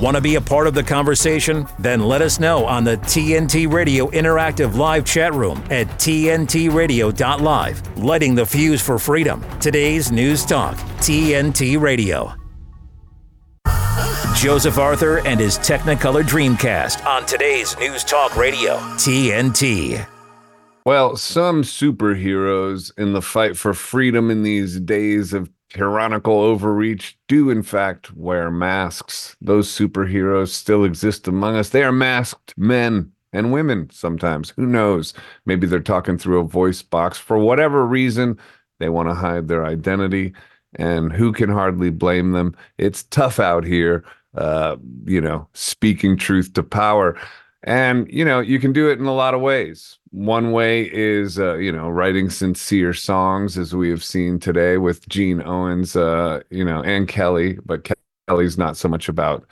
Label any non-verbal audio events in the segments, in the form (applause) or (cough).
Want to be a part of the conversation? Then let us know on the TNT Radio Interactive Live chat room at TNTRadio.live. Lighting the fuse for freedom. Today's News Talk, TNT Radio. Joseph Arthur and his Technicolor Dreamcast on today's News Talk Radio, TNT. Well, some superheroes in the fight for freedom in these days of tyrannical overreach do, in fact, wear masks. Those superheroes still exist among us. They are masked men and women sometimes. Who knows? Maybe they're talking through a voice box. For whatever reason, they want to hide their identity. And who can hardly blame them? It's tough out here uh, you know, speaking truth to power. And, you know, you can do it in a lot of ways. One way is, uh, you know, writing sincere songs, as we have seen today with Gene Owens, uh, you know, and Kelly, but Kelly's not so much about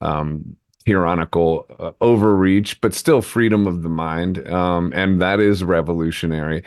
um, tyrannical uh, overreach, but still freedom of the mind. Um, and that is revolutionary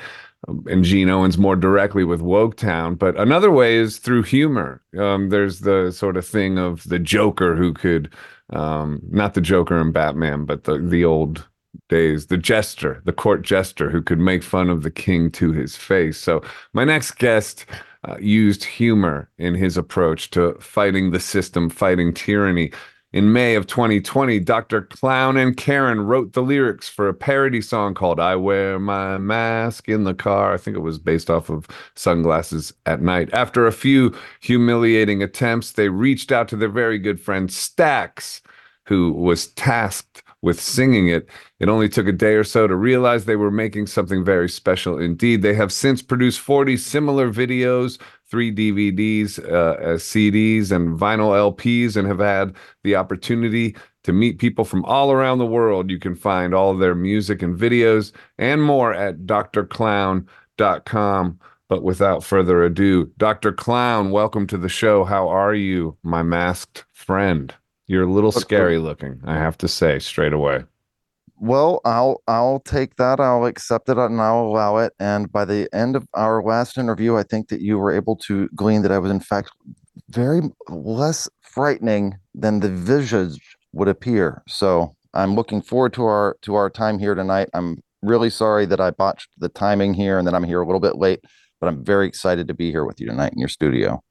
and Gene Owens more directly with Woketown. But another way is through humor. Um, there's the sort of thing of the Joker who could, um, not the Joker and Batman, but the the old days, the jester, the court jester who could make fun of the king to his face. So my next guest. Uh, used humor in his approach to fighting the system, fighting tyranny. In May of 2020, Dr. Clown and Karen wrote the lyrics for a parody song called I Wear My Mask in the Car. I think it was based off of Sunglasses at Night. After a few humiliating attempts, they reached out to their very good friend Stax, who was tasked with singing it. It only took a day or so to realize they were making something very special indeed. They have since produced 40 similar videos three DVDs, uh, CDs, and vinyl LPs, and have had the opportunity to meet people from all around the world. You can find all of their music and videos and more at drclown.com. But without further ado, Dr. Clown, welcome to the show. How are you, my masked friend? You're a little scary looking, I have to say straight away well, I'll I'll take that. I'll accept it and I'll allow it. And by the end of our last interview, I think that you were able to glean that I was in fact very less frightening than the visage would appear. So I'm looking forward to our to our time here tonight. I'm really sorry that I botched the timing here and that I'm here a little bit late, but I'm very excited to be here with you tonight in your studio.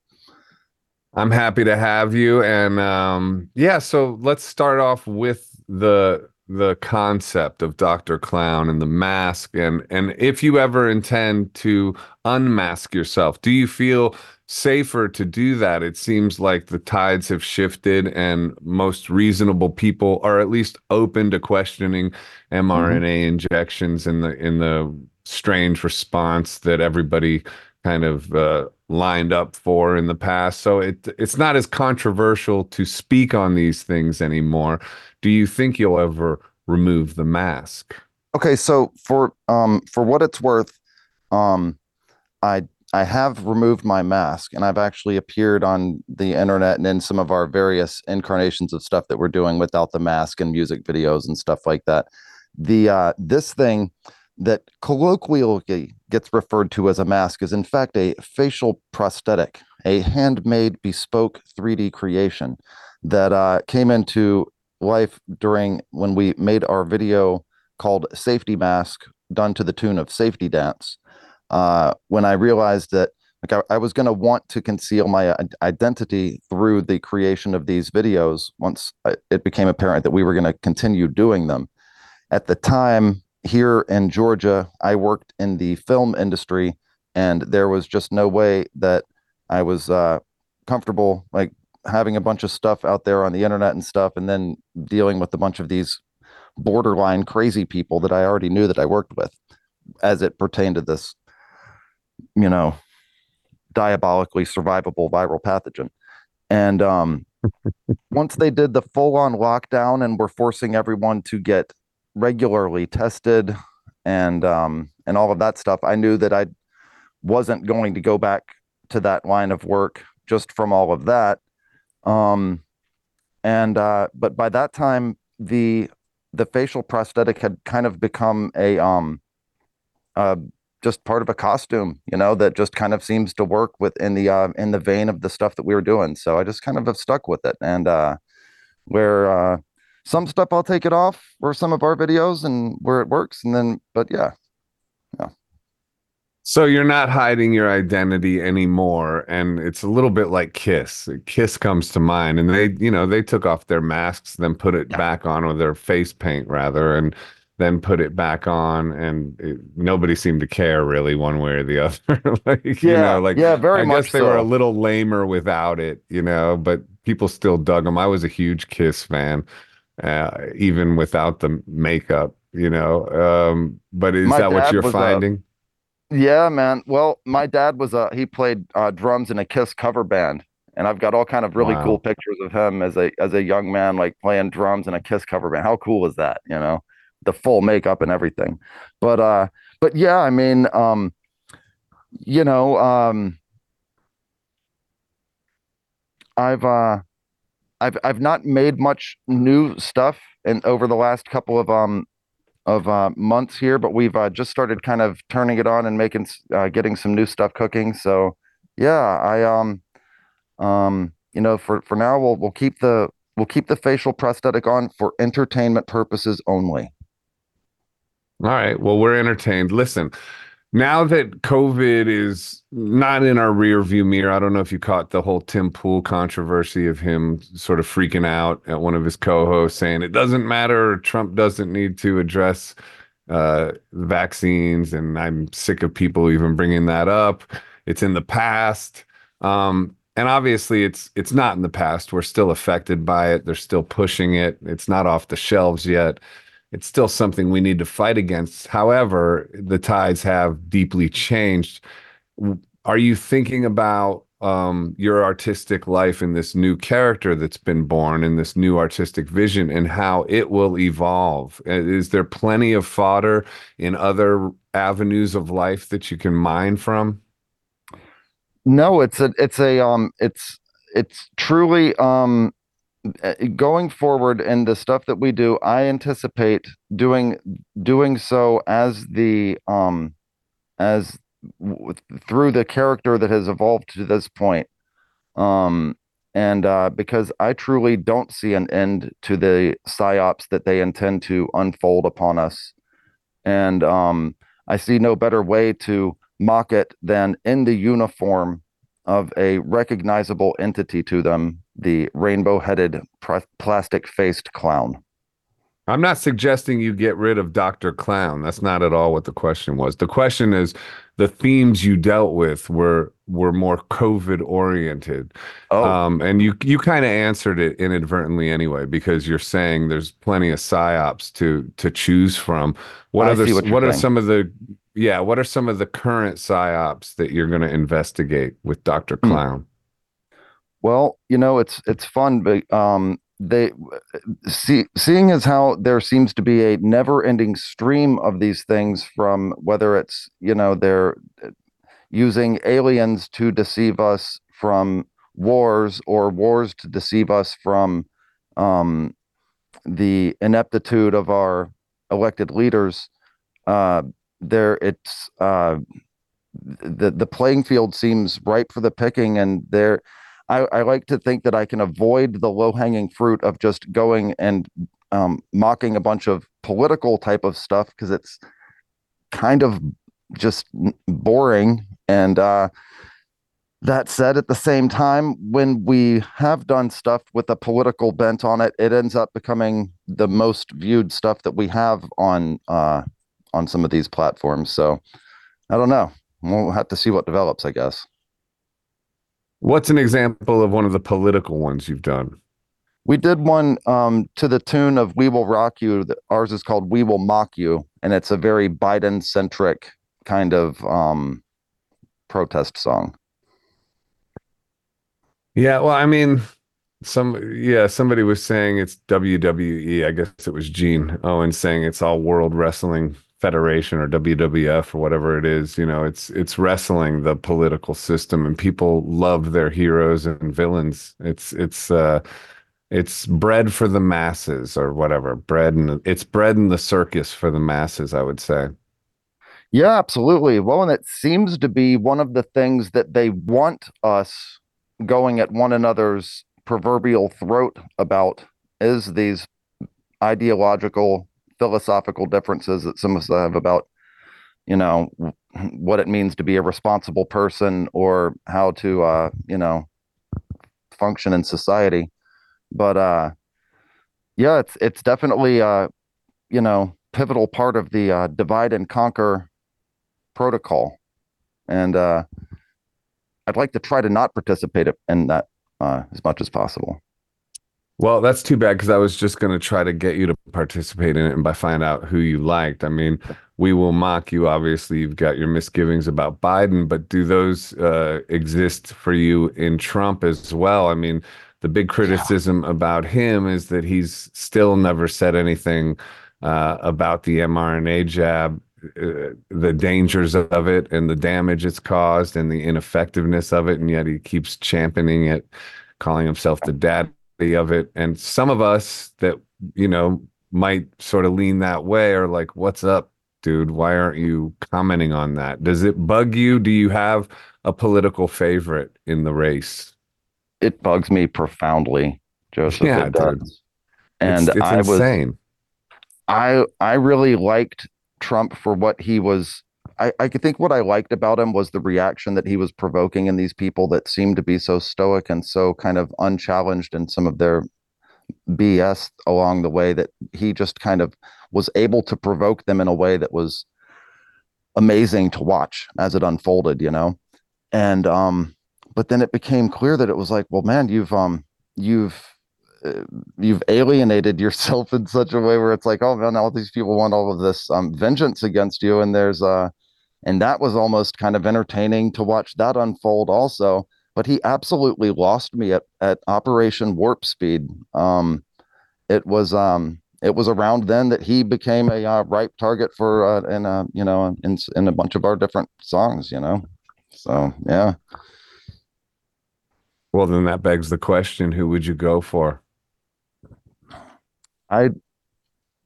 I'm happy to have you. And um, yeah, so let's start off with the the concept of Dr. Clown and the mask and and if you ever intend to unmask yourself do you feel safer to do that it seems like the tides have shifted and most reasonable people are at least open to questioning mRNA mm-hmm. injections in the in the strange response that everybody kind of uh, lined up for in the past so it it's not as controversial to speak on these things anymore do you think you'll ever remove the mask? Okay, so for um for what it's worth, um I I have removed my mask and I've actually appeared on the internet and in some of our various incarnations of stuff that we're doing without the mask and music videos and stuff like that. The uh this thing that colloquially gets referred to as a mask is in fact a facial prosthetic, a handmade bespoke 3D creation that uh, came into life during when we made our video called Safety Mask, done to the tune of Safety Dance. Uh, when I realized that like I, I was going to want to conceal my identity through the creation of these videos once it became apparent that we were going to continue doing them. At the time, here in Georgia, I worked in the film industry, and there was just no way that I was uh, comfortable like having a bunch of stuff out there on the internet and stuff, and then dealing with a bunch of these borderline crazy people that I already knew that I worked with as it pertained to this, you know, diabolically survivable viral pathogen. And um, (laughs) once they did the full on lockdown and were forcing everyone to get regularly tested and um, and all of that stuff, I knew that I wasn't going to go back to that line of work just from all of that. Um, and uh, but by that time, the the facial prosthetic had kind of become a um, uh, just part of a costume, you know, that just kind of seems to work within the uh, in the vein of the stuff that we were doing. So I just kind of have stuck with it, and uh, where uh, some stuff I'll take it off or some of our videos and where it works, and then but yeah, yeah. So you're not hiding your identity anymore, and it's a little bit like Kiss. Kiss comes to mind, and they, you know, they took off their masks, then put it Yeah. back on, or their face paint rather, and then put it back on, and it, nobody seemed to care really one way or the (laughs) other. like, you know, like yeah, very I much guess they were a little lamer without it, you know, but people still dug them. I was a huge Kiss fan, uh, even without the makeup, you know. Um, but is My that what you're was a- finding? Yeah, man. Well, my dad was a he played uh, drums in a Kiss cover band, and I've got all kind of really Wow. cool pictures of him as a as a young man, like playing drums in a Kiss cover band. How cool is that? You know, the full makeup and everything. But uh, but yeah, I mean, um, you know, um, I've uh, I've I've not made much new stuff and over the last couple of um of uh, months here, but we've uh, just started kind of turning it on and making uh, getting some new stuff cooking. So yeah, I um um you know for for now we'll we'll keep the we'll keep the facial prosthetic on for entertainment purposes only. All right. Well, we're entertained. Listen, now that COVID is not in our rear view mirror, I don't know if you caught the whole Tim Pool controversy of him sort of freaking out at one of his co-hosts saying it doesn't matter, Trump doesn't need to address uh, vaccines, and I'm sick of people even bringing that up. It's in the past. Um, and obviously it's it's not in the past. We're still affected by it. They're still pushing it. It's not off the shelves yet it's still something we need to fight against. However, the tides have deeply changed. Are you thinking about um, your artistic life in this new character that's been born and this new artistic vision and how it will evolve? Uh, Is there plenty of fodder in other avenues of life that you can mine from? No, it's a it's a um it's it's truly um going forward in the stuff that we do, I anticipate doing doing so as the um as w- through the character that has evolved to this point. Um and uh because I truly don't see an end to the psyops that they intend to unfold upon us. And um I see no better way to mock it than in the uniform of a recognizable entity to them, the rainbow headed plastic faced clown. I'm not suggesting you get rid of Dr. Clown. That's not at all what the question was. The question is the themes you dealt with were were more COVID oriented. Oh, Um, and you you kind of answered it inadvertently anyway, because you're saying there's plenty of psyops to to choose from. What I other what what are saying. some of the yeah, what are some of the current psyops that you're gonna investigate with Dr. Hmm. Clown? Well, you know, it's it's fun, but um they see seeing as how there seems to be a never ending stream of these things from whether it's, you know, they're uh, using aliens to deceive us from wars or wars to deceive us from um the ineptitude of our elected leaders uh there it's uh the the playing field seems ripe for the picking and there I, I like to think that I can avoid the low hanging fruit of just going and um, mocking a bunch of political type of stuff because it's kind of just boring. And uh, that said, at the same time, when we have done stuff with a political bent on it, it ends up becoming the most viewed stuff that we have on uh, on some of these platforms. So I don't know. We'll have to see what develops, I guess. What's an example of one of the political ones you've done? We did one um, to the tune of "We Will Rock You." Ours is called "We Will Mock You," and it's a very Biden-centric kind of um, protest song. Yeah, well, I mean, some yeah, somebody was saying it's WWE. I guess it was Gene Owen saying it's all World Wrestling Federation or WWF or whatever it is. You know, it's it's wrestling the political system, and people love their heroes and villains. It's it's uh it's bread for the masses or whatever. Bread and it's bread in the circus for the masses, I would say. Yeah, absolutely. Well, and it seems to be one of the things that they want us going at one another's proverbial throat about is these ideological, philosophical differences that some of us have about, you know, what it means to be a responsible person or how to, uh, you know, function in society. But uh, yeah, it's it's definitely uh, you know, pivotal part of the uh, divide and conquer protocol, and uh, I'd like to try to not participate in that uh, as much as possible. Well, that's too bad because I was just going to try to get you to participate in it and by find out who you liked. I mean, we will mock you. Obviously, you've got your misgivings about Biden, but do those uh, exist for you in Trump as well? I mean, the big criticism yeah. about him is that he's still never said anything uh, about the mRNA jab, uh, the dangers of it, and the damage it's caused, and the ineffectiveness of it, and yet he keeps championing it, calling himself the dad of it. And some of us that, you know, might sort of lean that way are like, what's up, dude? Why aren't you commenting on that? Does it bug you? Do you have a political favorite in the race? It bugs me profoundly, Joseph. Yeah, dude. And it's, it's I insane. was I I really liked Trump for what he was I, I think what I liked about him was the reaction that he was provoking in these people that seemed to be so stoic and so kind of unchallenged in some of their BS along the way that he just kind of was able to provoke them in a way that was amazing to watch as it unfolded, you know? And um but then it became clear that it was like, well, man, you've um you've uh, you've alienated yourself in such a way where it's like, oh man, all these people want all of this um, vengeance against you, and there's uh, and that was almost kind of entertaining to watch that unfold also. But he absolutely lost me at at Operation Warp Speed. Um, it was um, it was around then that he became a uh, ripe target for uh, in a you know in in a bunch of our different songs, you know. So yeah. Well, then that begs the question: Who would you go for? I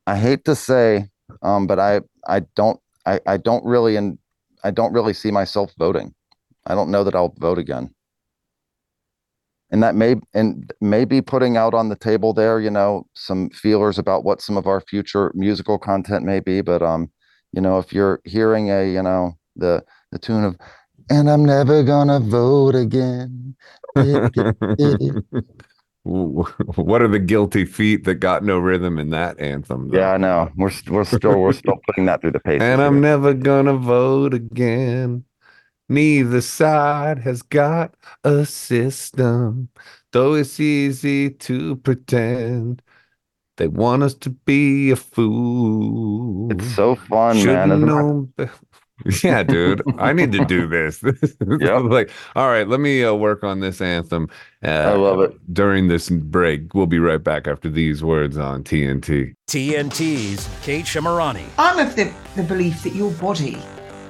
I hate to say, um, but I I don't I I don't really and I don't really see myself voting. I don't know that I'll vote again. And that may and maybe putting out on the table there, you know, some feelers about what some of our future musical content may be. But um, you know, if you're hearing a, you know, the the tune of and I'm never gonna vote again. (laughs) (laughs) what are the guilty feet that got no rhythm in that anthem? Though? Yeah, I know. We're we're still we're still (laughs) putting that through the paces. And I'm here. never gonna vote again. Neither side has got a system, though it's easy to pretend. They want us to be a fool. It's so fun, Shouldn't man. (laughs) yeah, dude, I need to do this. (laughs) yeah, like, all right, let me uh, work on this anthem. Uh, I love it. During this break, we'll be right back after these words on TNT. TNT's Kate Shemirani. I'm of the, the belief that your body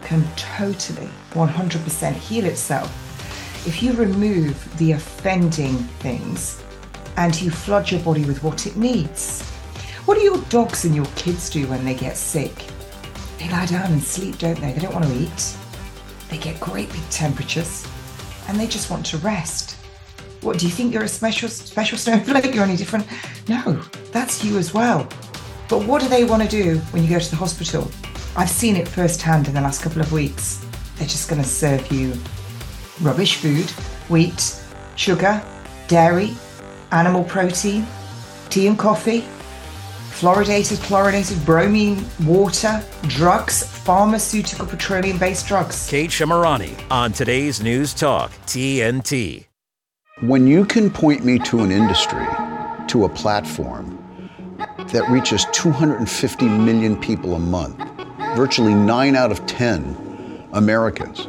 can totally 100% heal itself if you remove the offending things and you flood your body with what it needs. What do your dogs and your kids do when they get sick? They lie down and sleep, don't they? They don't want to eat. They get great big temperatures and they just want to rest. What do you think you're a special special (laughs) snowflake? You're any different? No, that's you as well. But what do they want to do when you go to the hospital? I've seen it firsthand in the last couple of weeks. They're just going to serve you rubbish food, wheat, sugar, dairy, animal protein, tea and coffee, fluoridated, chlorinated, bromine, water, drugs, pharmaceutical, petroleum based drugs. Kate Shemirani on today's News Talk, TNT. When you can point me to an industry, to a platform that reaches 250 million people a month, virtually nine out of 10 Americans,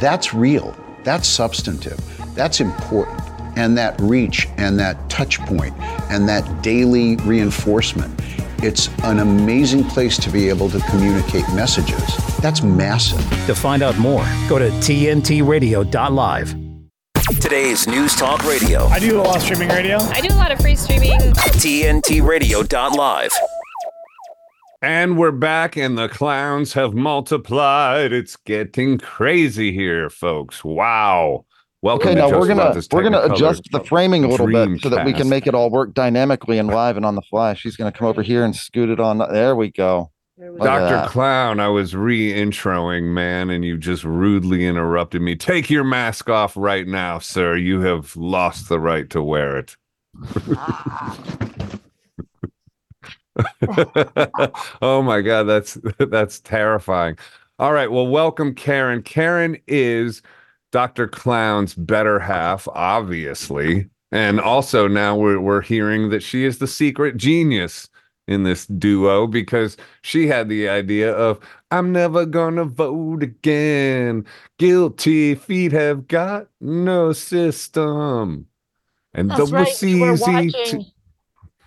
that's real, that's substantive, that's important and that reach and that touch point and that daily reinforcement. It's an amazing place to be able to communicate messages. That's massive. To find out more, go to tntradio.live. Today's News Talk Radio. I do a lot of streaming radio. I do a lot of free streaming. tntradio.live. And we're back, and the clowns have multiplied. It's getting crazy here, folks. Wow. Welcome Okay, to now we're gonna This we're gonna adjust the framing a little bit so that we can make it all work dynamically and live and on the fly. She's gonna come over here and scoot it on. There we go. Dr. Clown, I was re-introing, man, and you just rudely interrupted me. Take your mask off right now, sir. You have lost the right to wear it. Ah. (laughs) oh my god, that's (laughs) that's terrifying. All right, well, welcome, Karen. Karen is Dr. Clown's better half, obviously. And also now we're we're hearing that she is the secret genius in this duo because she had the idea of I'm never gonna vote again. Guilty feet have got no system. And That's the right. was We were easy watching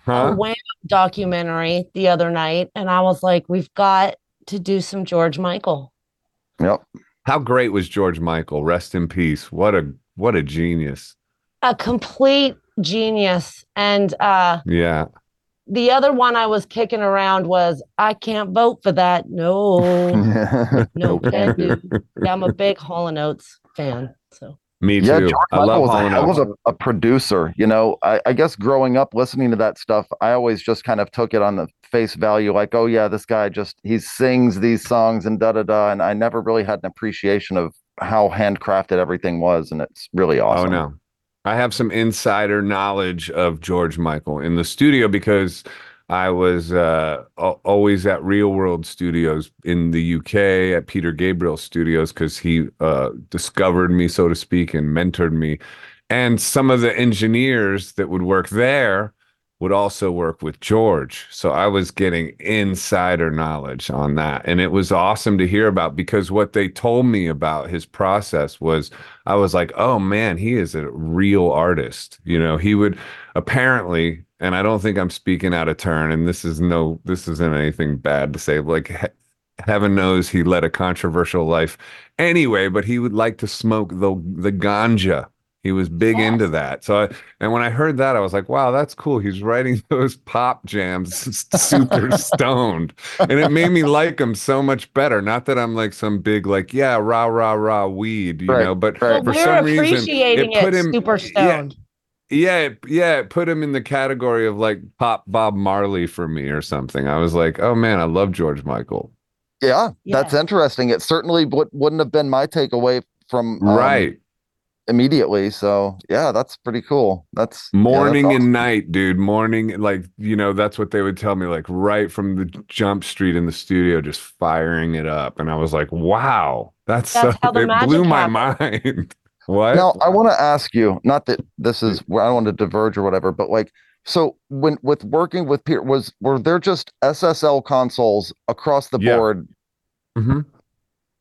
to a? Wham documentary the other night, and I was like, we've got to do some George Michael. Yep. How great was George Michael? Rest in peace. What a what a genius. A complete genius. And uh, Yeah. the other one I was kicking around was, I can't vote for that. No, (laughs) no, can do. Yeah, I'm a big Hall and Oates fan. So Me too. yeah, George I Michael love was a Hall and hell of Oates. a, a producer. You know, I, I guess growing up listening to that stuff, I always just kind of took it on the face value, like, oh yeah, this guy just he sings these songs and da da da. And I never really had an appreciation of how handcrafted everything was, and it's really oh, awesome. Oh no. I have some insider knowledge of George Michael in the studio because I was uh, always at Real World Studios in the UK at Peter Gabriel Studios because he uh, discovered me, so to speak, and mentored me. And some of the engineers that would work there would also work with George. So I was getting insider knowledge on that. And it was awesome to hear about because what they told me about his process was I was like, oh man, he is a real artist. You know, he would apparently, and I don't think I'm speaking out of turn, and this is no, this isn't anything bad to say. Like, he- heaven knows he led a controversial life anyway, but he would like to smoke the the ganja. He was big into that. So, I, and when I heard that, I was like, wow, that's cool. He's writing (laughs) those pop jams super (laughs) stoned. And it made me like him so much better. Not that I'm like some big, like, yeah, rah, rah, rah weed, you Right, know, but right. For some reason, appreciating it put him super stoned. yeah, it, yeah, it put him in the category of like pop Bob Marley for me or something. I was like, oh man, I love George Michael. Yeah, that's interesting. It certainly would, wouldn't have been my takeaway from um, right. immediately. So yeah, that's pretty cool. That's yeah, that's Morning awesome. and night, dude. Morning, like, you know, that's what they would tell me, like, right from the jump street in the studio, just firing it up. And I was like, wow, that's, That's so, how the (laughs) it magic blew my mind. What? Now I want to ask you, not that this is where I want to diverge or whatever, but like, so when with working with Peter, was were there just SSL consoles across the Yeah. board? hmm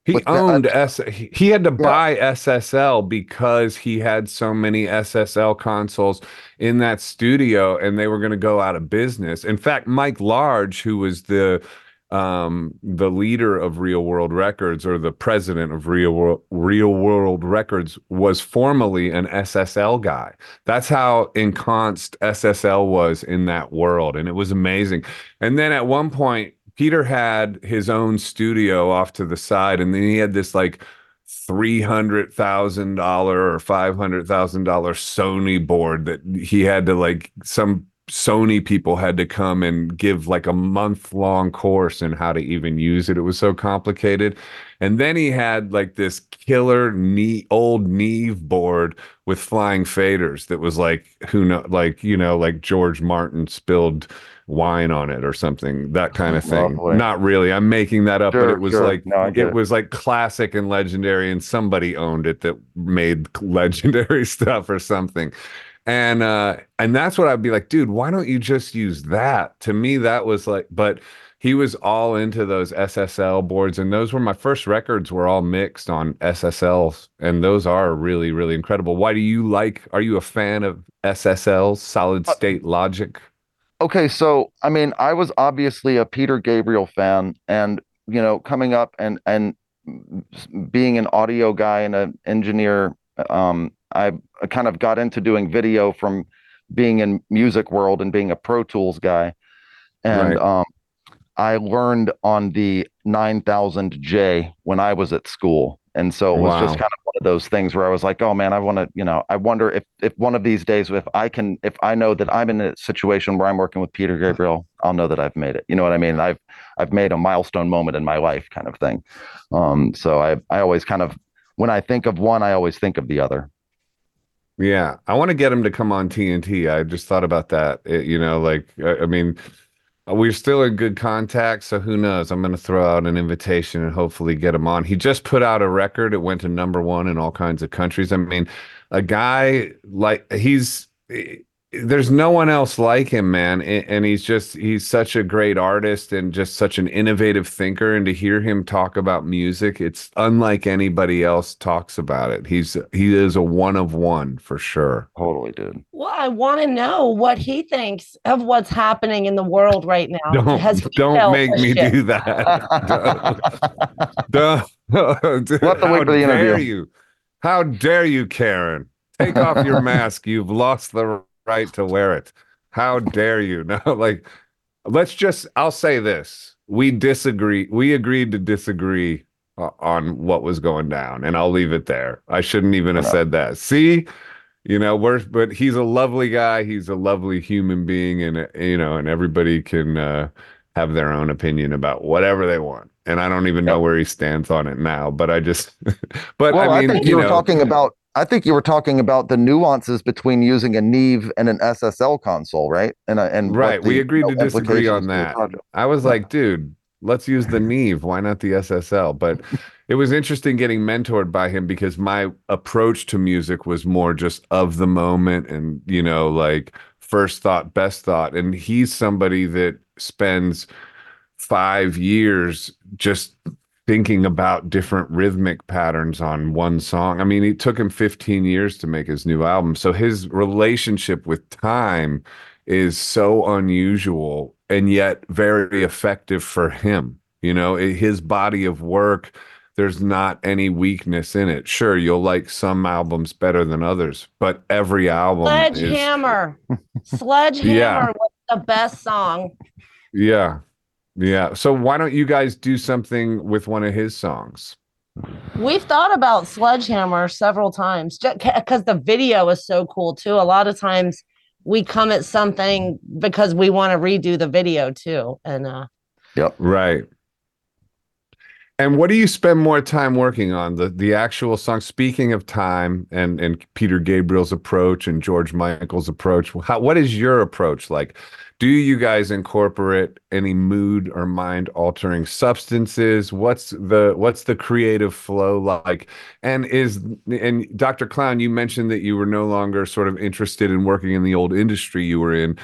He With the- owned S. He, he had to buy SSL because he had so many SSL consoles in that studio, and they were going to go out of business. In fact, Mike Large, who was the um the leader of Real World Records or the president of Real World Real World Records was formerly an SSL guy. That's how encompassed SSL was in that world and it was amazing. And then at one point Peter had his own studio off to the side and then he had this like $300,000 or $500,000 Sony board that he had to like some Sony people had to come and give like a month long course in how to even use it. It was so complicated. And then he had like this killer knee old Neve board with flying faders that was like who know like you know like George Martin spilled wine on it or something that oh, kind of thing. Lovely. Not really. I'm making that up, but it was sure. like No, it it. was like classic and legendary and somebody owned it that made (laughs) legendary stuff or something and uh and that's what i'd be like dude why don't you just use that? To me that was like but he was all into those ssl boards and those were my first records were all mixed on ssls and those are really really incredible. Why do you like are you a fan of ssls solid Uh, state logic? Okay, so I mean, I was obviously a Peter Gabriel fan, and you know, coming up and and being an audio guy and an engineer, um, I kind of got into doing video from being in music world and being a Pro Tools guy, and Right. um, I learned on the 9000J when I was at school, And so it was Wow. just kind of one of those things where I was like, oh man, I want to, you know, I wonder if if one of these days, if I can, if I know that I'm in a situation where I'm working with Peter Gabriel, I'll know that I've made it. You know what I mean? I've I've made a milestone moment in my life, kind of thing. Um, so I I always kind of when I think of one, I always think of the other. Yeah, I want to get him to come on TNT. I just thought about that. It- you know, like I, I mean, uh, we're still in good contact, so who knows? I'm going to throw out an invitation and hopefully get him on. He just put out a record. It went to number one in all kinds of countries. I mean, a guy like he's there's no one else like him, man. And he's just he's such a great artist and just such an innovative thinker. And to hear him talk about music, it's unlike anybody else talks about it. He's he is a one of one for sure. Totally, dude. Well, I want to know what he thinks of what's happening in the world right now. Don't Has don't make me shift? do that. (laughs) Don't- don't- We'll have How dare interview. you? How dare you, Karen? Take off your (laughs) mask. You've lost the right to wear it. How dare you? (laughs) No, like let's just I'll say this. We disagree. We agreed to disagree uh, on what was going down, and I'll leave it there. I shouldn't even have said that. See, you know, we're but he's a lovely guy. He's a lovely human being, and uh, you know, and everybody can uh, have their own opinion about whatever they want. And I don't even know where he stands on it now, but I just, (laughs) but well, I I, mean, think you you were know, talking about. I think you were talking about the nuances between using a Neve and an SSL console, right? And a, and Right, we agreed you know, to disagree on the that. I was like, dude, let's use the Neve. Why not the SSL? But it was interesting getting mentored by him because my approach to music was more just of the moment and, you know, like first thought, best thought. And he's somebody that spends five years just thinking about different rhythmic patterns on one song. I mean, it took him 15 years to make his new album. So his relationship with time is so unusual and yet very effective for him. You know, his body of work, there's not any weakness in it. Sure, you'll like some albums better than others, but every album is Sledgehammer. Sledgehammer Yeah. was the best song. yeah. Yeah. So why don't you guys do something with one of his songs? We've thought about Sledgehammer several times because the video is so cool too. A lot of times we come at something because we want to redo the video too. And uh Yep. Right. And what do you spend more time working on? The the actual song. Speaking of time and and Peter Gabriel's approach and George Michael's approach, how, what is your approach like? Do you guys incorporate any mood or mind altering substances? What's the what's the creative flow like? And is and Dr. Clown, you mentioned that you were no longer sort of interested in working in the old industry you were in.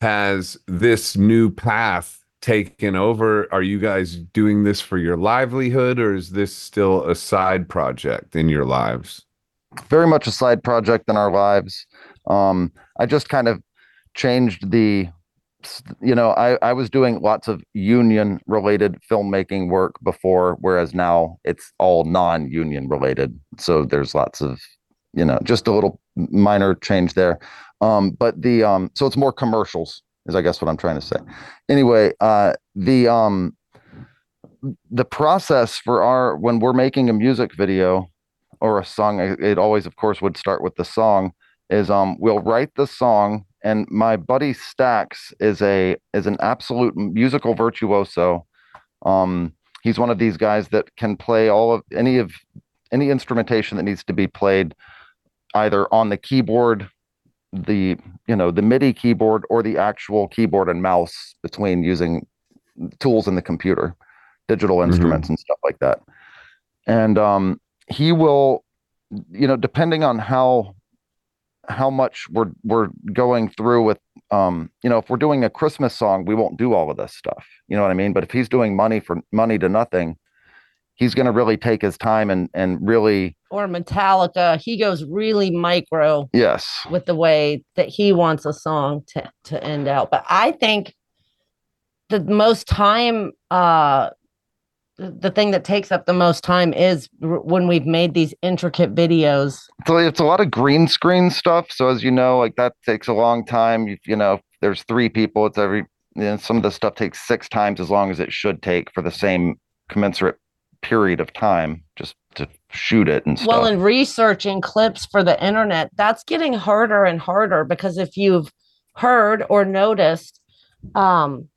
Has this new path taken over? Are you guys doing this for your livelihood or is this still a side project in your lives? very much a side project in our lives. Um, I just kind of changed the, you know, I, I was doing lots of union related filmmaking work before, whereas now it's all non union related. So there's lots of, you know, just a little minor change there. Um, but the, um, so it's more commercials is I guess what I'm trying to say. Anyway, uh, the, um, the process for our, when we're making a music video, or a song it always of course would start with the song is um we'll write the song and my buddy Stax is a is an absolute musical virtuoso um he's one of these guys that can play all of any of any instrumentation that needs to be played either on the keyboard the you know the MIDI keyboard or the actual keyboard and mouse between using tools in the computer digital instruments and stuff like that. And um he will you know depending on how how much we're we're going through with um you know if we're doing a christmas song we won't do all of this stuff. You know what i mean? But if he's doing money for money to nothing he's going to really take his time and and really or Metallica, he goes really micro yes. with the way that he wants a song to to end out. But I think the most time uh the thing that takes up the most time is r- when we've made these intricate videos. So it's a lot of green screen stuff. So as you know like that takes a long time. You, you know there's three people it's every you know, some of the stuff takes six times as long as it should take for the same commensurate period of time just to shoot it and stuff. Well, in researching clips for the internet, that's getting harder and harder because if you've heard or noticed, um,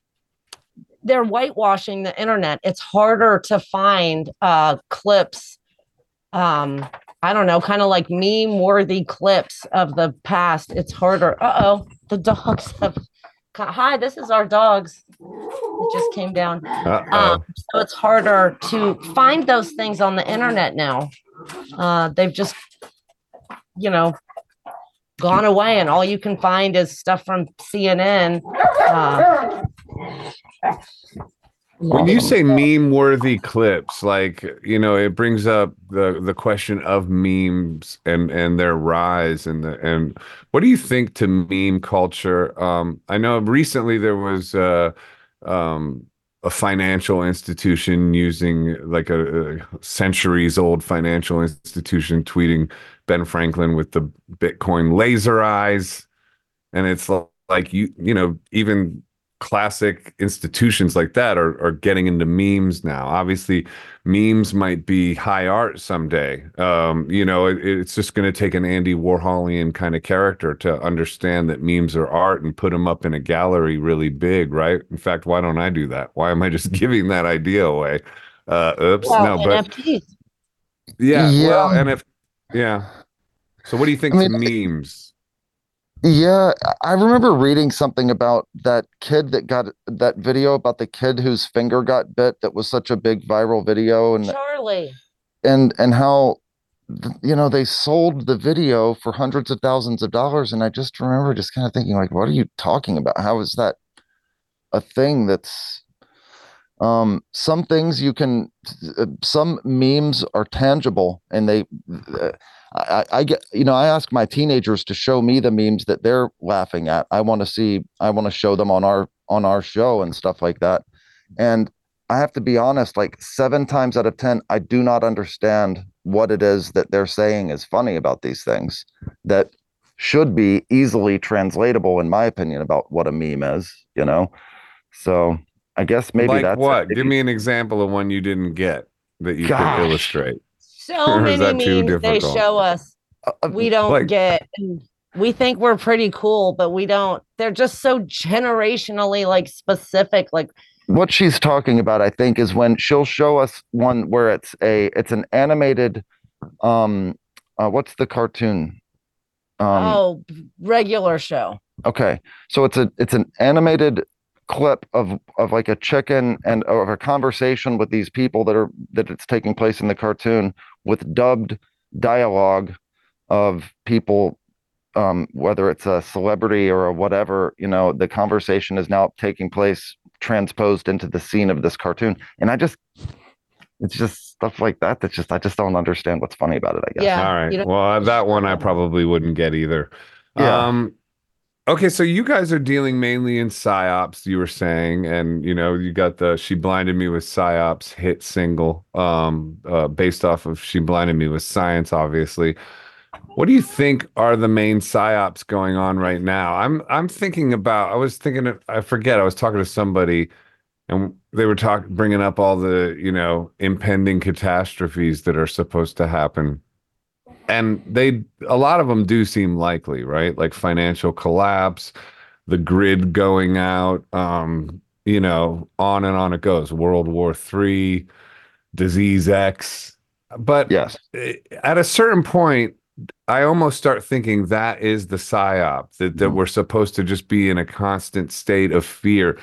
they're whitewashing the internet. It's harder to find uh, clips. Um, I don't know, kind of like meme worthy clips of the past. It's harder. Uh oh, the dogs have. Hi, this is our dogs. It just came down. Um, so it's harder to find those things on the internet now. Uh, they've just, you know, gone away, and all you can find is stuff from CNN. Uh, When you say meme worthy clips, like, you know, it brings up the the question of memes and and their rise and the and what do you think to meme culture? Um I know recently there was uh um a financial institution using like a, a centuries old financial institution tweeting Ben Franklin with the Bitcoin laser eyes and it's li- like you you know even classic institutions like that are, are getting into memes now. Obviously memes might be high art someday. Um, you know it, it's just going to take an andy warholian kind of character to understand that memes are art and put them up in a gallery really big right? In fact why don't i do that? Why am i just (laughs) giving that idea away? Uh oops well, no but NFTs. yeah, well Yeah. and if yeah. So what do you think I to mean, memes Yeah, I remember reading something about that kid that got that video about the kid whose finger got bit that was such a big viral video and Charlie. and and how you know they sold the video for hundreds of thousands of dollars and I just remember just kind of thinking like what are you talking about? How is that a thing that's um some things you can uh, some memes are tangible and they uh, I, I get you know i ask my teenagers to show me the memes that they're laughing at. I want to see i want to show them on our on our show and stuff like that. And i have to be honest like seven times out of ten i do not understand what it is that they're saying is funny about these things that should be easily translatable in my opinion about what a meme is you know? So i guess maybe like that's what If give me an example of one you didn't get that you Gosh. could illustrate So (laughs) many memes they show us. uh, uh, We don't Like- get. We think we're pretty cool, but we don't. They're just so generationally like specific. Like what she's talking about i think is when she'll show us one where it's a it's an animated um uh, what's the cartoon um oh, regular show. okay so it's a it's an animated clip of of like a chicken and of a conversation with these people that are that it's taking place in the cartoon with dubbed dialogue of people um whether it's a celebrity or a whatever you know the conversation is now taking place transposed into the scene of this cartoon and i just it's just stuff like that that's just i just don't understand what's funny about it i guess Yeah. all you right don't- well that one i probably wouldn't get either Yeah. um okay so you guys are dealing mainly in psyops you were saying and you know you got the she blinded me with psyops hit single um uh, based off of she blinded me with science obviously. What do you think are the main psyops going on right now? I'm i'm thinking about i was thinking i forget i was talking to somebody and they were talking bringing up all the you know impending catastrophes that are supposed to happen and they a lot of them do seem likely right? Like financial collapse the grid going out um you know on and on it goes. World war three disease x. But yes. at a certain point i almost start thinking that is the psyop that, that Mhm. we're supposed to just be in a constant state of fear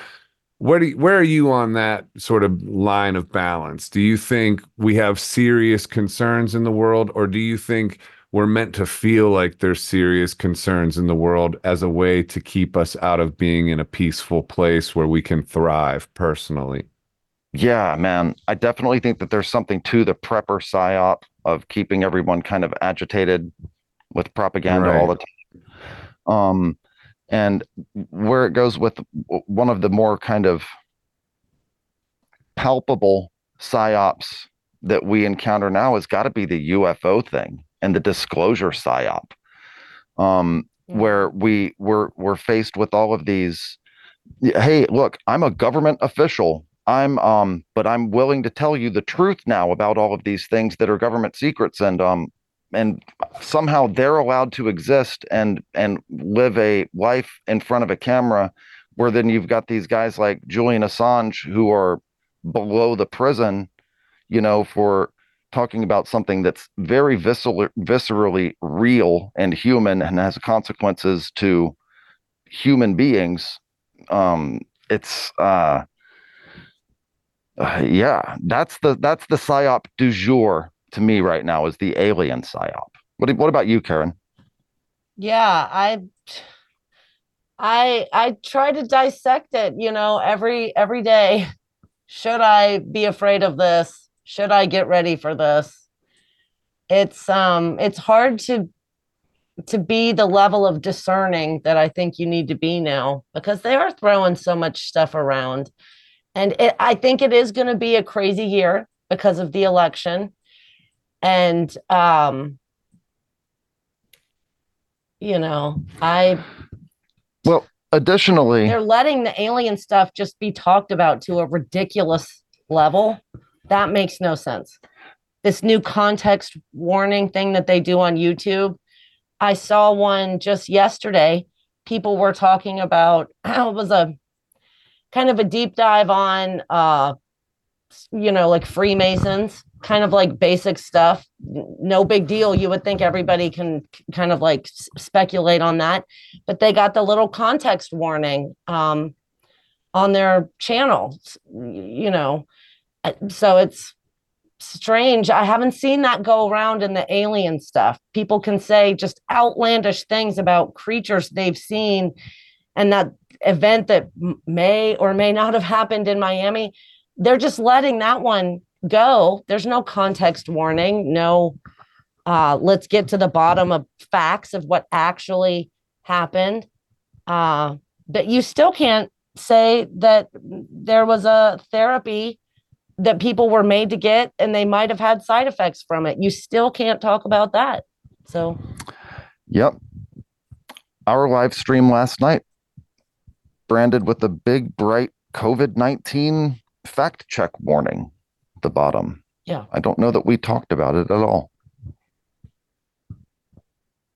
where do you, where are you on that sort of line of balance do you think we have serious concerns in the world or do you think we're meant to feel like there's serious concerns in the world as a way to keep us out of being in a peaceful place where we can thrive personally Yeah, man. I definitely think that there's something to the prepper psyop of keeping everyone kind of agitated with propaganda all the time. Um, and where it goes with one of the more kind of palpable psyops that we encounter now has got to be the UFO thing and the disclosure psyop. Um, where we we're we're faced with all of these hey look i'm a government official I'm um but I'm willing to tell you the truth now about all of these things that are government secrets and um and somehow they're allowed to exist and and live a life in front of a camera where then you've got these guys like Julian Assange who are below the prison you know for talking about something that's very visceral, viscerally real and human and has consequences to human beings. Um it's uh uh, yeah, that's the that's the psyop du jour to me right now is the alien psyop. What what about you, Karen? Yeah, I I I try to dissect it, you know, every every day. Should I be afraid of this? Should I get ready for this? It's um it's hard to to be the level of discerning that I think you need to be now because they are throwing so much stuff around and it, I think it is going to be a crazy year because of the election. And, um, you know, I. Well, additionally, they're letting the alien stuff just be talked about to a ridiculous level. That makes no sense. This new context warning thing that they do on YouTube. I saw one just yesterday. People were talking about (clears throat) how it was a kind of a deep dive on uh you know like freemasons kind of like basic stuff no big deal. You would think everybody can kind of like speculate on that but they got the little context warning um on their channel you know. Uh, so it's strange. I haven't seen that go around in the alien stuff. People can say just outlandish things about creatures they've seen and that event that may or may not have happened in Miami, they're just letting that one go. There's no context warning, no uh, let's get to the bottom of facts of what actually happened. Uh, but you still can't say that there was a therapy that people were made to get and they might have had side effects from it. You still can't talk about that. So, yep. Our live stream last night branded with a big, bright COVID 19 fact check warning the bottom. Yeah. I don't know that we talked about it at all.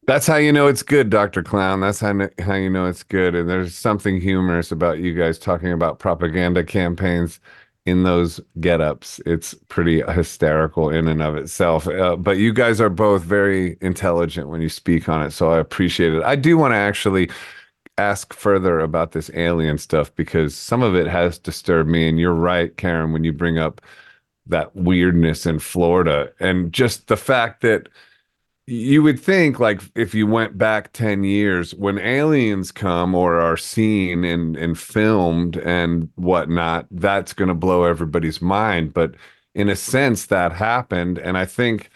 That's how you know it's good, Dr. Clown. That's how, how you know it's good. And there's something humorous about you guys talking about propaganda campaigns in those get-ups. It's pretty hysterical in and of itself. Uh, but you guys are both very intelligent when you speak on it, so I appreciate it. I do want to actually ask further about this alien stuff because some of it has disturbed me. And you're right, Karen, when you bring up that weirdness in Florida. And just the fact that you would think like if you went back 10 years when aliens come or are seen and, and filmed and whatnot that's going to blow everybody's mind. But in a sense that happened. And i think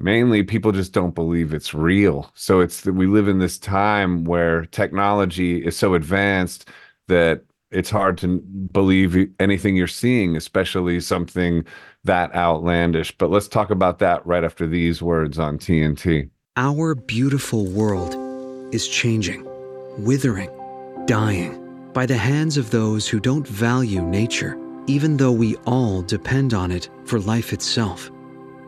mainly people just don't believe it's real. So it's that we live in this time where technology is so advanced that it's hard to believe anything you're seeing, especially something that outlandish. But let's talk about that right after these words on TNT. Our beautiful world is changing, withering, dying by the hands of those who don't value nature, even though we all depend on it for life itself.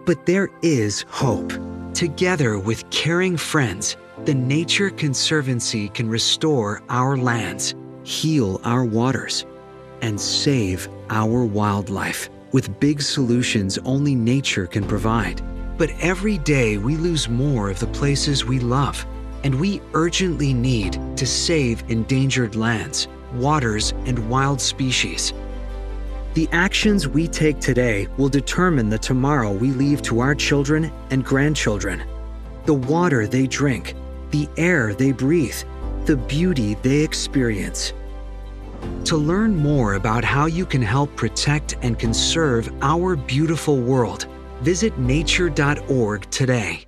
But there is hope. Together with caring friends, the Nature Conservancy can restore our lands, heal our waters, and save our wildlife with big solutions only nature can provide. But every day we lose more of the places we love, and we urgently need to save endangered lands, waters, and wild species. The actions we take today will determine the tomorrow we leave to our children and grandchildren. The water they drink, the air they breathe, the beauty they experience. To learn more about how you can help protect and conserve our beautiful world, visit nature.org today.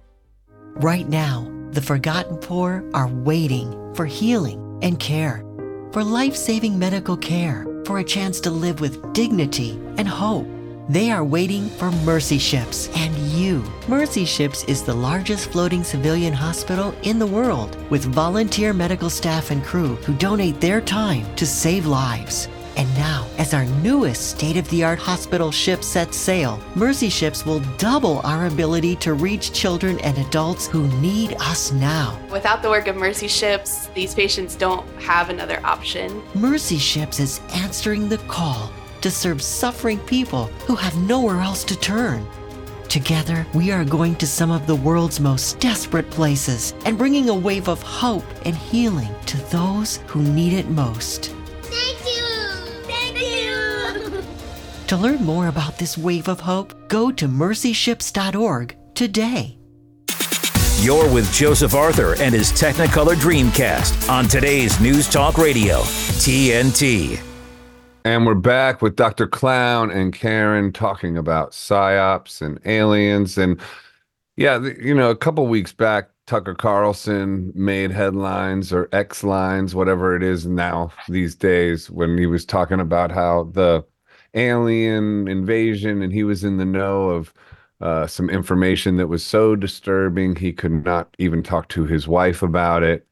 Right now, the forgotten poor are waiting for healing and care, for life saving medical care for a chance to live with dignity and hope. They are waiting for Mercy Ships and you. Mercy Ships is the largest floating civilian hospital in the world with volunteer medical staff and crew who donate their time to save lives. And now, as our newest state of the art hospital ship sets sail, Mercy Ships will double our ability to reach children and adults who need us now. Without the work of Mercy Ships, these patients don't have another option. Mercy Ships is answering the call to serve suffering people who have nowhere else to turn. Together, we are going to some of the world's most desperate places and bringing a wave of hope and healing to those who need it most. Thank you! Thank you! (laughs) To learn more about this wave of hope, go to mercyships.org today. You're with Joseph Arthur and his Technicolor Dreamcast on today's News Talk Radio, TNT. And we're back with Dr. Clown and Karen talking about psyops and aliens. And yeah, you know, a couple weeks back, Tucker Carlson made headlines or X lines, whatever it is now these days, when he was talking about how the alien invasion and he was in the know of uh, some information that was so disturbing he could not even talk to his wife about it.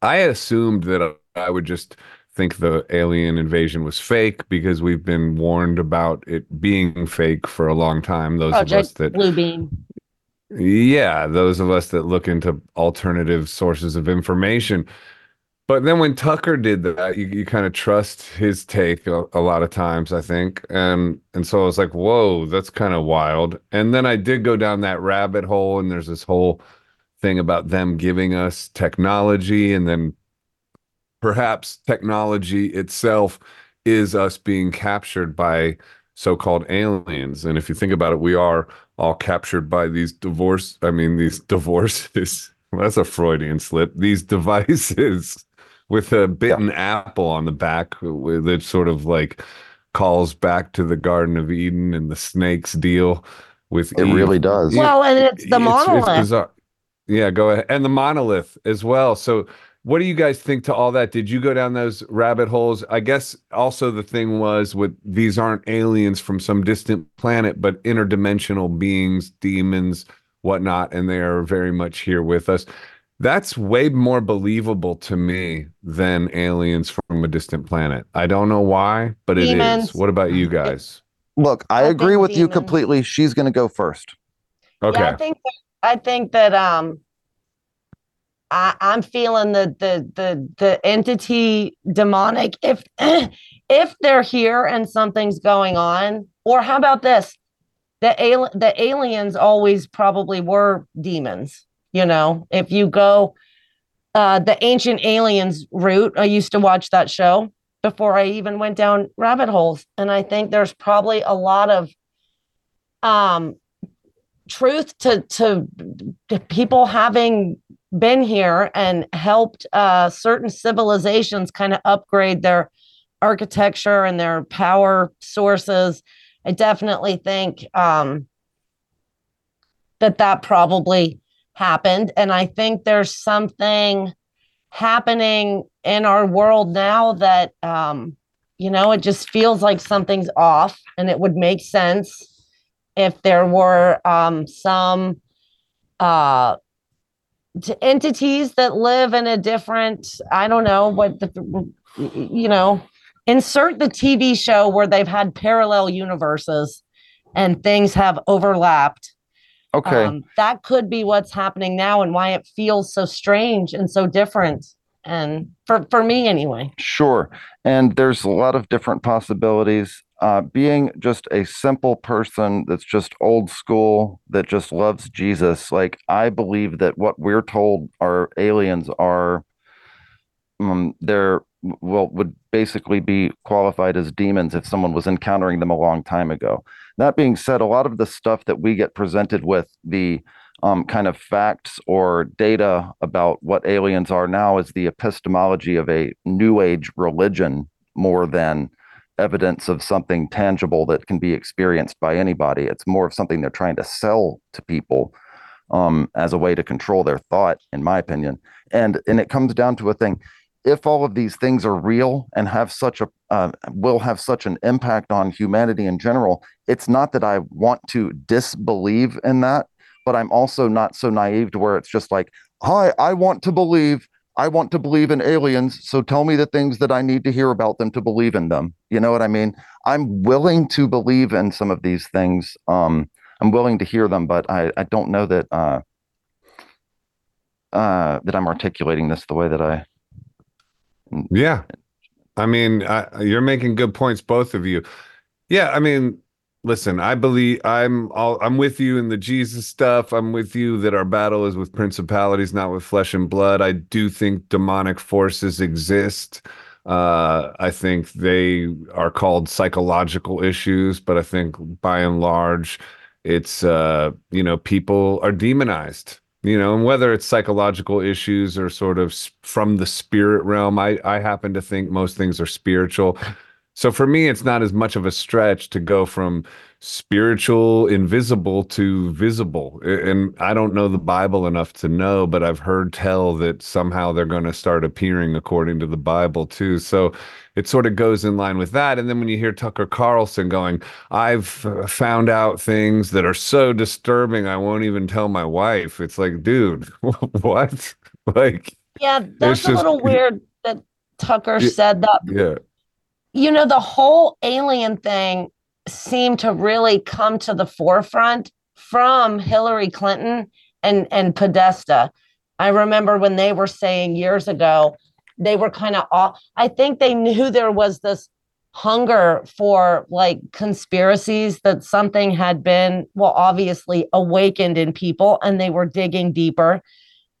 I assumed that I would just think the alien invasion was fake because we've been warned about it being fake for a long time. Those of us that Blue Bluebeam. yeah, those of us that look into alternative sources of information. But then when Tucker did that, you, you kind of trust his take a, a lot of times, I think. And and so I was like, whoa, that's kind of wild. And then I did go down that rabbit hole, and there's this whole thing about them giving us technology, and then perhaps technology itself is us being captured by so-called aliens. And if you think about it, we are all captured by these divorce, I mean, these divorces. Well, (laughs) that's a Freudian slip. These devices (laughs) with a bitten apple on the back, that sort of like calls back to the Garden of Eden and the snakes deal with It Eve. really does. Yeah, Well, and it's the it's- it's monolith. bizarre. Yeah, go ahead. And the monolith as well. So, what do you guys think to all that? Did you go down those rabbit holes? I guess also the thing was with these aren't aliens from some distant planet, but interdimensional beings, demons, whatnot, and they are very much here with us. That's way more believable to me than aliens from a distant planet. I don't know why, but it is. What about you (laughs) guys? Look, I, I agree think with you completely. She's going to go first. Okay. Yeah, I think that, I think that um I I'm feeling the the the the entity demonic. If (clears throat) if they're here and something's going on or how about this? The al- the aliens always probably were demons you know? If you go uh the ancient aliens route I used to watch that show before I even went down rabbit holes. And I think there's probably a lot of um truth to to people having been here and helped uh, certain civilizations kind of upgrade their architecture and their power sources. I definitely think um, that that probably happened, and I think there's something happening in our world now that um, you know it just feels like something's off, and it would make sense if there were um, some uh, entities that live in a different, I don't know what the, you know, insert the TV show where they've had parallel universes and things have overlapped. Okay. Um, that could be what's happening now and why it feels so strange and so different. And for, for me, anyway. Sure. And there's a lot of different possibilities. Uh, being just a simple person that's just old school, that just loves Jesus, like I believe that what we're told our aliens are, um, they're, well, would basically be qualified as demons if someone was encountering them a long time ago. That being said, a lot of the stuff that we get presented with, the um, kind of facts or data about what aliens are now is the epistemology of a new age religion more than evidence of something tangible that can be experienced by anybody. It's more of something they're trying to sell to people um, as a way to control their thought, in my opinion. And and it comes down to a thing: if all of these things are real and have such a uh, will have such an impact on humanity in general, it's not that I want to disbelieve in that, but I'm also not so naive to where it's just like, hi, I want to believe. I want to believe in aliens, so tell me the things that I need to hear about them to believe in them. You know what I mean? I'm willing to believe in some of these things. Um, I'm willing to hear them, but I, I don't know that uh, uh, that I'm articulating this the way that I. Yeah, I mean, I, you're making good points, both of you. Yeah, I mean, listen, I believe I'm all I'm with you in the Jesus stuff. I'm with you that our battle is with principalities, not with flesh and blood. I do think demonic forces exist. Uh, I think they are called psychological issues, but I think by and large, it's uh, you know, people are demonized you know and whether it's psychological issues or sort of from the spirit realm i i happen to think most things are spiritual so for me it's not as much of a stretch to go from spiritual invisible to visible. And i don't know the bible enough to know but i've heard tell that somehow they're going to start appearing according to the bible too. So it sort of goes in line with that. And then when you hear tucker carlson going i've uh, found out things that are so disturbing i won't even tell my wife it's like dude (laughs) what? (laughs) Like yeah that's a just- little weird that tucker said that yeah you know the whole alien thing seemed to really come to the forefront from hillary clinton and and podesta. I remember when they were saying years ago they were kind of off i think they knew there was this hunger for like conspiracies that something had been well obviously awakened in people and they were digging deeper.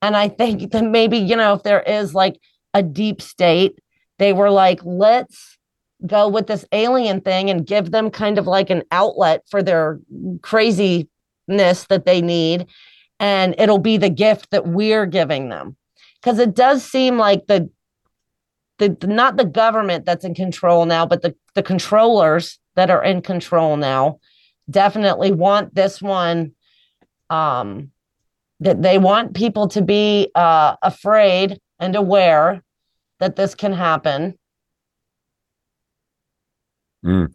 And i think that maybe you know if there is like a deep state they were like let's go with this alien thing and give them kind of like an outlet for their craziness that they need and it'll be the gift that we're giving them. Because it does seem like the the not the government that's in control now but the the controllers that are in control now definitely want this one um that they want people to be uh afraid and aware that this can happen Mm.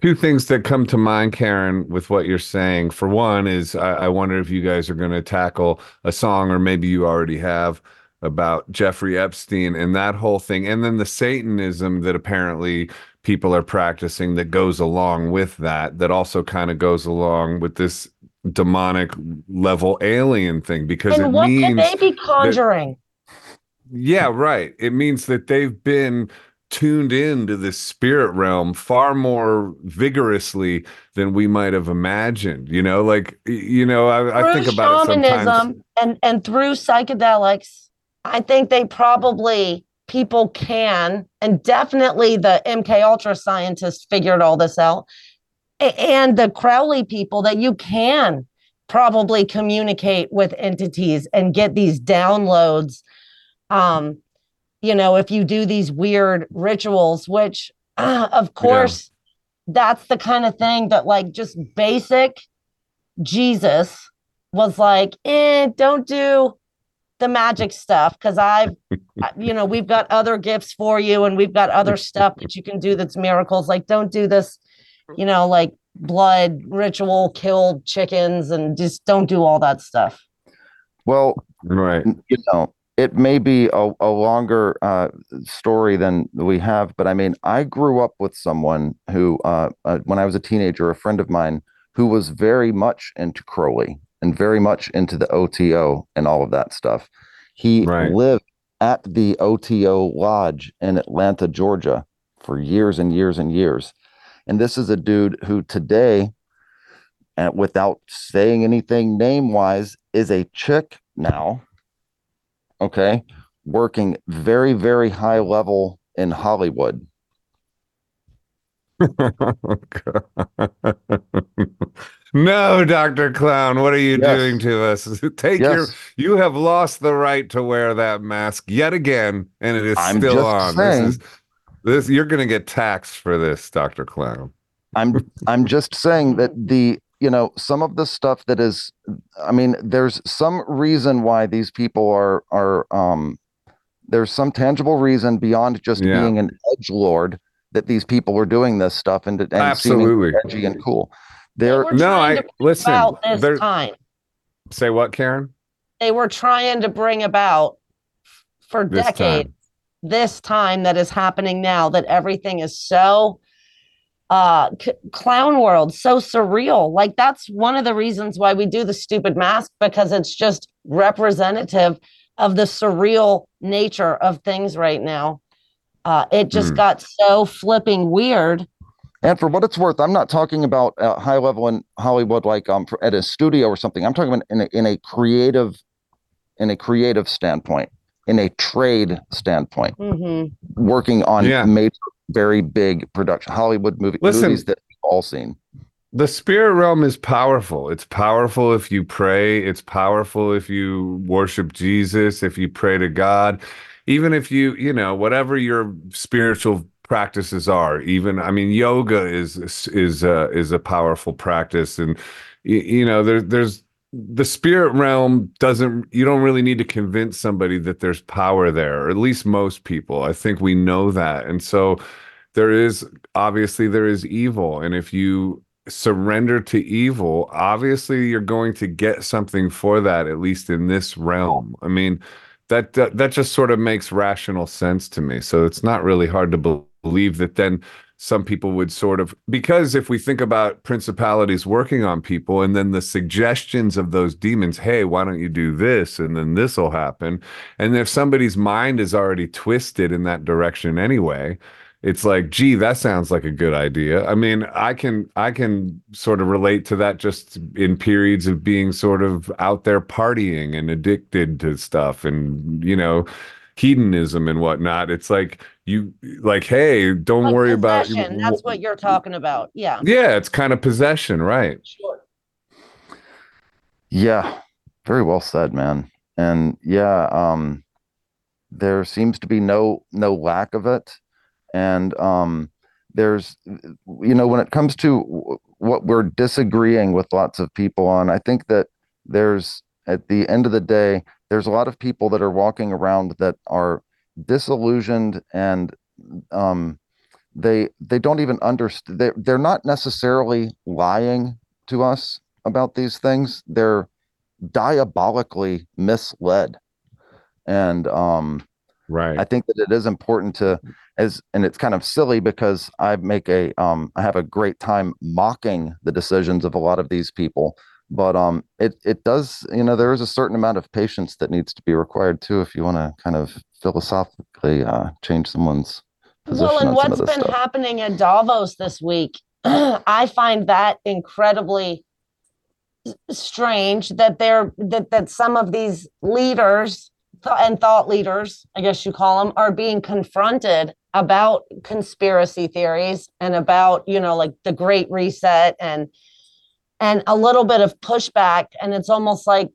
Two things that come to mind, Karen, with what you're saying. For one, is I, I wonder if you guys are going to tackle a song, or maybe you already have, about Jeffrey Epstein and that whole thing, and then the Satanism that apparently people are practicing that goes along with that, that also kind of goes along with this demonic level alien thing, because it and what means could they be conjuring yeah, right. It means that they've been tuned into the spirit realm far more vigorously than we might have imagined. You know, like you know, I, I think about it sometimes. shamanism and and through psychedelics i think they probably people can and definitely the mk ultra scientists figured all this out and the crowley people that you can probably communicate with entities and get these downloads um you know if you do these weird rituals which uh, of course that's the kind of thing that like just basic jesus was like eh, don't do the magic stuff because i've (laughs) you know we've got other gifts for you and we've got other stuff that you can do that's miracles like don't do this you know like blood ritual kill chickens and just don't do all that stuff Well, Right. you know, it may be a, a longer uh, story than we have, but I mean, I grew up with someone who, uh, uh, when I was a teenager, a friend of mine who was very much into Crowley and very much into the OTO and all of that stuff. He Right. lived at the OTO Lodge in Atlanta, Georgia for years and years and years. And this is a dude who today, and without saying anything name wise, is a chick now. Okay. Working very, very high level in Hollywood. (laughs) no, Dr. Clown, what are you Yes. doing to us? (laughs) Take your you have lost the right to wear that mask yet again, and it is I'm still on. saying. This is this you're gonna get taxed for this, Dr. Clown. I'm (laughs) I'm just saying that the you know some of the stuff that is I mean there's some reason why these people are are um there's some tangible reason beyond just Yeah. being an edge lord that these people are doing this stuff and and Absolutely. edgy and cool. They're were No, I listen. about this time Say what, Karen? they were trying to bring about for This time. decades this time that is happening now that everything is so uh c- clown world so surreal like that's one of the reasons why we do the stupid mask because it's just representative of the surreal nature of things right now uh it just Mm. got so flipping weird And for what it's worth, I'm not talking about uh, high level in Hollywood, like um for- at a studio or something. I'm talking about in a, in a creative, in a creative standpoint, in a trade standpoint, hmm working on Yeah. major, very big production Hollywood movie, Listen. movies that we've all seen. The spirit realm is powerful. It's powerful if you pray. It's powerful if you worship Jesus, if you pray to God, even if you, you know, whatever your spiritual practices are. Even, I mean, yoga is is uh, is a powerful practice, and you know, there, there's the spirit realm doesn't. You don't really need to convince somebody that there's power there, or at least most people. I think we know that, and so there is obviously there is evil, and if you surrender to evil, obviously you're going to get something for that, at least in this realm. I mean, that that, that just sort of makes rational sense to me. So it's not really hard to be- believe that then some people would sort of because if we think about principalities working on people and then the suggestions of those demons, hey, why don't you do this and then this will happen? And if somebody's mind is already twisted in that direction anyway, it's like gee that sounds like a good idea i mean i can i can sort of relate to that just in periods of being sort of out there partying and addicted to stuff and you know hedonism and whatnot it's like you like hey don't Like worry about possession, that's what you're talking about yeah yeah it's kind of possession right Sure. Yeah, very well said, man. And yeah, um, there seems to be no no lack of it, and um, there's you know when it comes to what we're disagreeing with lots of people on, I think that there's at the end of the day, there's a lot of people that are walking around that are disillusioned and um, they they don't even understand. They they're not necessarily lying to us about these things. They're diabolically misled, and um, right I think that it is important to as and it's kind of silly because I make a um I have a great time mocking the decisions of a lot of these people. But um it it does, you know, there is a certain amount of patience that needs to be required too if you want to kind of philosophically uh change someone's position well and what's been stuff. happening at davos this week (clears throat) i find that incredibly strange that they're that that some of these leaders th- and thought leaders i guess you call them are being confronted about conspiracy theories and about you know like the great reset and and a little bit of pushback and it's almost like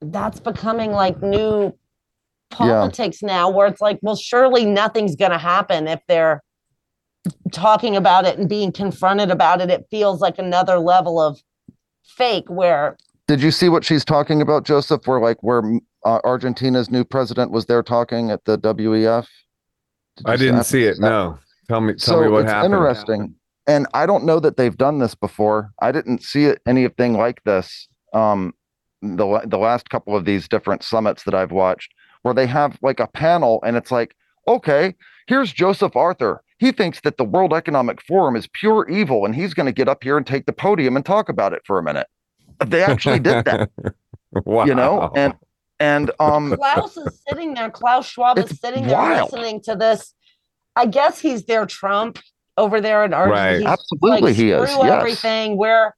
that's becoming like new politics now where it's like well surely nothing's going to happen if they're talking about it and being confronted about it it feels like another level of fake where Did you see what she's talking about, Joseph? Where like where uh, Argentina's new president was there talking at the WEF? Did i didn't happen see it that? no tell me tell so me what it's happened interesting and i don't know that they've done this before. I didn't see anything like this um the, the last couple of these different summits that i've watched where they have like a panel and it's like okay here's joseph arthur. He thinks that the world economic forum is pure evil and he's going to get up here and take the podium and talk about it for a minute. They actually did that. (laughs) Wow. You know? And and um (laughs) klaus is sitting there klaus schwab is sitting there wild. listening to this. I guess he's their trump over there in Right. argentina He's Absolutely like, he is, yes." everything we're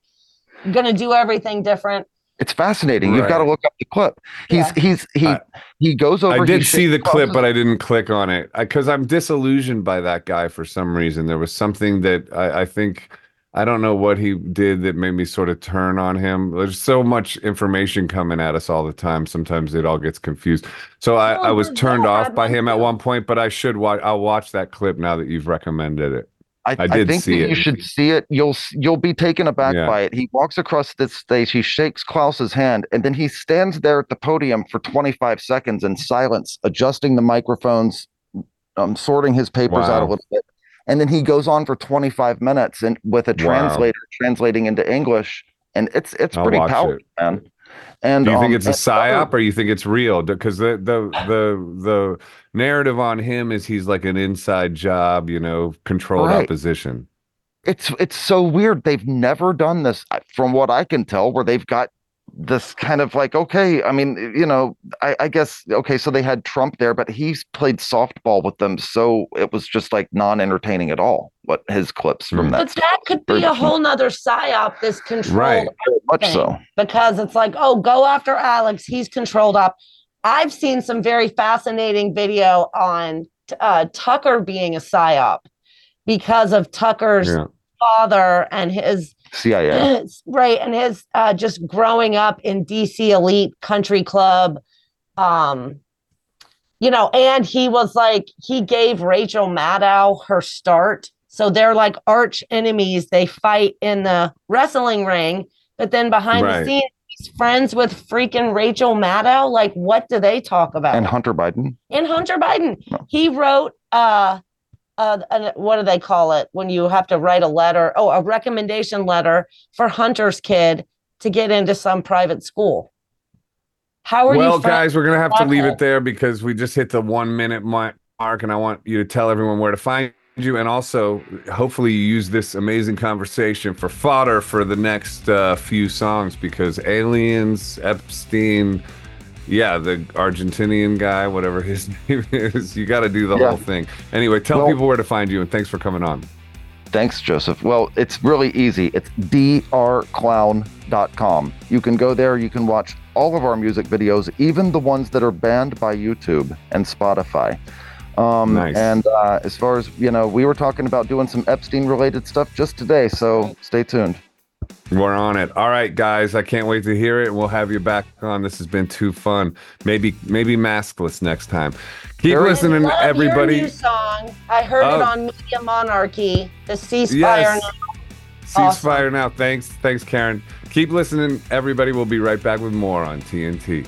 gonna do everything different it's fascinating you've got to look up the clip he's Yeah. he's he I- he goes over I did see shakes the clip, Klaus's but I didn't click on it because I'm disillusioned by that guy for some reason. There was something that I, I think I don't know what he did that made me sort of turn on him. There's so much information coming at us all the time. Sometimes it all gets confused. So I, Well, I was Brazil turned off had by one him at one point, but I should watch. I'll watch that clip now that you've recommended it. I, I I, think see that it. you should see it. You'll you'll be taken aback Yeah. by it. He walks across the stage. He shakes Klaus's hand, and then he stands there at the podium for 25 seconds in silence, adjusting the microphones, um, sorting his papers out a little bit, and then he goes on for 25 minutes and with a Wow. translator translating into English, and it's it's I'll pretty powerful, it. man. And Do you think um, it's a psyop or you think it's real? Because the the the the narrative on him is he's like an inside job, you know, controlled Right. opposition. it's it's so weird. They've never done this, from what I can tell, where they've got this kind of like, okay, I mean, you know, I, I guess okay, so they had Trump there, but he's played softball with them, so it was just like non-entertaining at all. What his clips from Mm. that, But that could be a whole nother psyop, this control. Right. much so. because it's like, oh, go after Alex. He's controlled up. I've seen some very fascinating video on uh, Tucker being a psyop because of Tucker's Yeah. father and his CIA. right and his uh, just growing up in DC elite country club. Um, you know, and he was like he gave Rachel Maddow her start. So they're like arch enemies. They fight in the wrestling ring, but then behind Right. the scenes, he's friends with freaking Rachel Maddow. Like, what do they talk about? and Hunter Biden. and Hunter Biden. No. He wrote uh uh, an- what do they call it when you have to write a letter? Oh, a recommendation letter for Hunter's kid to get into some private school. How are well, you? friends guys, we're gonna have to leave it there because we just hit the one minute mark, and I want you to tell everyone where to find you, and also hopefully you use this amazing conversation for fodder for the next uh, few songs because aliens, Epstein, yeah, the Argentinian guy, whatever (laughs) his name is, you got to do the Yeah. whole thing. Anyway, tell Well- people where to find you, and thanks for coming on. Thanks, Joseph. Well, it's really easy. It's drclown.com. You can go there, you can watch all of our music videos, even the ones that are banned by YouTube and Spotify. Um, Nice. And uh, as far as, you know, we were talking about doing some Epstein related stuff just today, so stay tuned. We're on it. All right, guys. I can't wait to hear it. We'll have you back on. This has been too fun. Maybe maybe maskless next time. Keep Very- listening, Love your everybody. new song. I heard Oh. it on Media Monarchy. The ceasefire. Yes. now. Ceasefire now. Thanks. Thanks, Karen. Keep listening, everybody. We'll be right back with more on TNT.